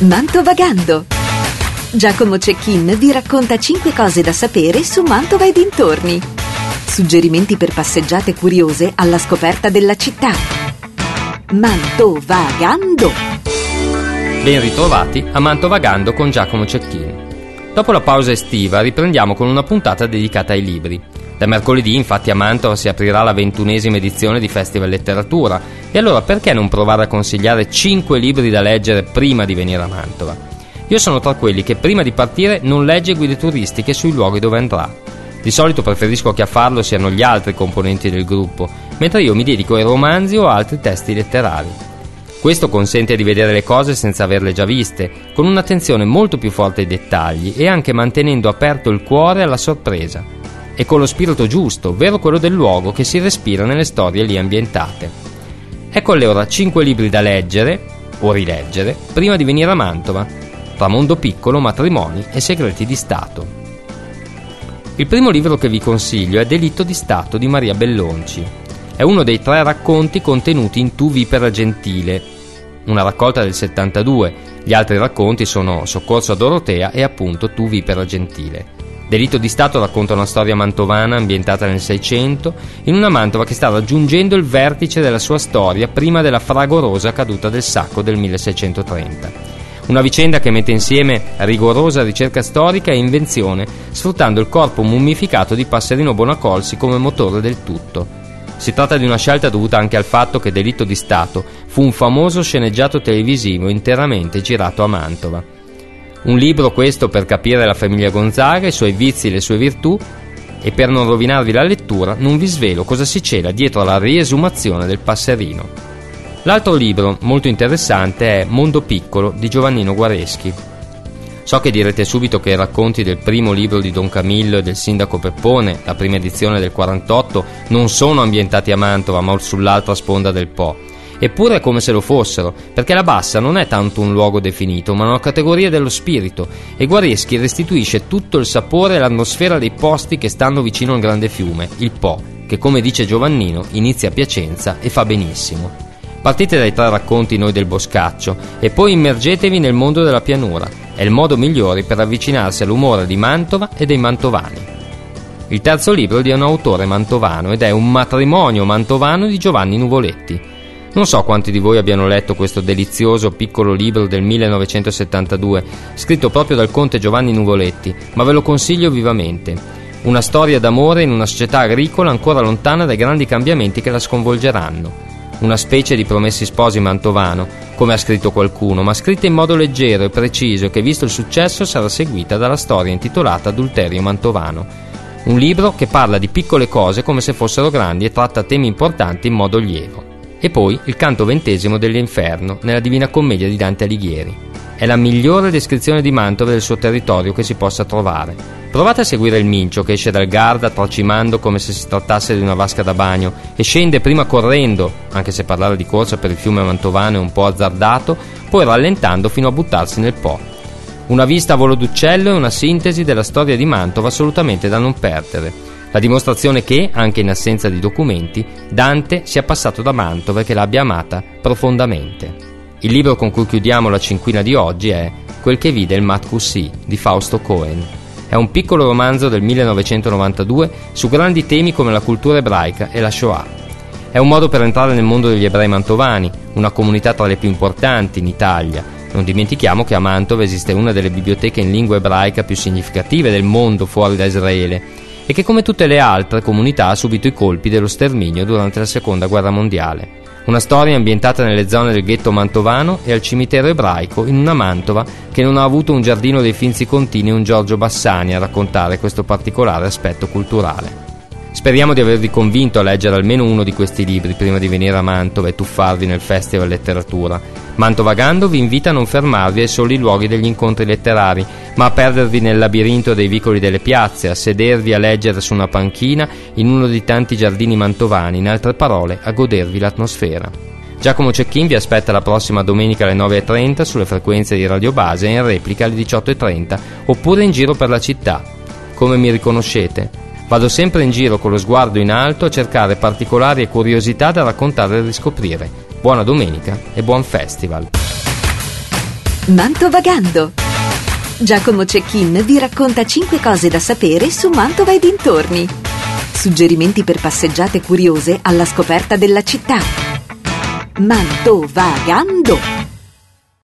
Mantovagando. Giacomo Cecchin vi racconta 5 cose da sapere su Mantova e dintorni. Suggerimenti per passeggiate curiose alla scoperta della città. Mantovagando. Ben ritrovati a Mantovagando con Giacomo Cecchin. Dopo la pausa estiva riprendiamo con una puntata dedicata ai libri. Da mercoledì infatti a Mantova si aprirà la ventunesima edizione di Festival Letteratura e allora perché non provare a consigliare 5 libri da leggere prima di venire a Mantova? Io sono tra quelli che prima di partire non legge guide turistiche sui luoghi dove andrà. Di solito preferisco che a farlo siano gli altri componenti del gruppo, mentre io mi dedico ai romanzi o a altri testi letterari. Questo consente di vedere le cose senza averle già viste, con un'attenzione molto più forte ai dettagli e anche mantenendo aperto il cuore alla sorpresa e con lo spirito giusto, ovvero quello del luogo che si respira nelle storie lì ambientate. Ecco allora 5 libri da leggere o rileggere prima di venire a Mantova, tra mondo piccolo, matrimoni e segreti di Stato. Il primo libro che vi consiglio è Delitto di Stato di Maria Bellonci. È uno dei tre racconti contenuti in Tu Vipera Gentile, una raccolta del 72. Gli altri racconti sono Soccorso a Dorotea e appunto Tu Vipera Gentile. Delitto di Stato racconta una storia mantovana ambientata nel Seicento, in una Mantova che sta raggiungendo il vertice della sua storia prima della fragorosa caduta del Sacco del 1630. Una vicenda che mette insieme rigorosa ricerca storica e invenzione, sfruttando il corpo mummificato di Passerino Bonacolsi come motore del tutto. Si tratta di una scelta dovuta anche al fatto che Delitto di Stato fu un famoso sceneggiato televisivo interamente girato a Mantova. Un libro questo per capire la famiglia Gonzaga, i suoi vizi e le sue virtù e per non rovinarvi la lettura non vi svelo cosa si cela dietro alla riesumazione del passerino. L'altro libro molto interessante è Mondo Piccolo di Giovannino Guareschi. So che direte subito che i racconti del primo libro di Don Camillo e del sindaco Peppone, la prima edizione del 48, non sono ambientati a Mantova ma sull'altra sponda del Po Eppure è come se lo fossero, perché la bassa non è tanto un luogo definito, ma una categoria dello spirito, e Guareschi restituisce tutto il sapore e l'atmosfera dei posti che stanno vicino al grande fiume, il Po, che come dice Giovannino inizia a Piacenza e fa benissimo. Partite dai tre racconti Noi del Boscaccio e poi immergetevi nel mondo della pianura. È il modo migliore per avvicinarsi all'umore di Mantova e dei mantovani. Il terzo libro è di un autore mantovano ed è Un matrimonio mantovano di Giovanni Nuvoletti. Non so quanti di voi abbiano letto questo delizioso piccolo libro del 1972, scritto proprio dal conte Giovanni Nuvoletti, ma ve lo consiglio vivamente. Una storia d'amore in una società agricola ancora lontana dai grandi cambiamenti che la sconvolgeranno. Una specie di promessi sposi mantovano, come ha scritto qualcuno, ma scritta in modo leggero e preciso che visto il successo sarà seguita dalla storia intitolata Adulterio mantovano. Un libro che parla di piccole cose come se fossero grandi e tratta temi importanti in modo lievo. E poi il canto ventesimo dell'Inferno nella Divina Commedia di Dante Alighieri. È la migliore descrizione di Mantova e del suo territorio che si possa trovare. Provate a seguire il mincio che esce dal Garda tracimando come se si trattasse di una vasca da bagno e scende prima correndo, anche se parlare di corsa per il fiume mantovano è un po' azzardato, poi rallentando fino a buttarsi nel Po. Una vista a volo d'uccello e una sintesi della storia di Mantova assolutamente da non perdere la dimostrazione che, anche in assenza di documenti, Dante sia passato da Mantova e che l'abbia amata profondamente. Il libro con cui chiudiamo la cinquina di oggi è Quel che vide il Mat Cussi di Fausto Cohen. È un piccolo romanzo del 1992 su grandi temi come la cultura ebraica e la Shoah. È un modo per entrare nel mondo degli ebrei mantovani, una comunità tra le più importanti in Italia. Non dimentichiamo che a Mantova esiste una delle biblioteche in lingua ebraica più significative del mondo fuori da Israele e che come tutte le altre comunità ha subito i colpi dello sterminio durante la seconda guerra mondiale. Una storia ambientata nelle zone del ghetto mantovano e al cimitero ebraico in una Mantova che non ha avuto un giardino dei Finzi Contini e un Giorgio Bassani a raccontare questo particolare aspetto culturale. Speriamo di avervi convinto a leggere almeno uno di questi libri prima di venire a Mantova e tuffarvi nel Festival Letteratura. Mantovagando vi invita a non fermarvi ai soli luoghi degli incontri letterari, ma a perdervi nel labirinto dei vicoli delle piazze, a sedervi a leggere su una panchina in uno dei tanti giardini mantovani, in altre parole, a godervi l'atmosfera. Giacomo Cecchin vi aspetta la prossima domenica alle 9.30 sulle frequenze di Radio Base e in replica alle 18.30 oppure in giro per la città. Come mi riconoscete? Vado sempre in giro con lo sguardo in alto a cercare particolari e curiosità da raccontare e riscoprire. Buona domenica e buon festival. Mantovagando. Giacomo Cecchin vi racconta 5 cose da sapere su Mantova e dintorni. Suggerimenti per passeggiate curiose alla scoperta della città. Mantovagando.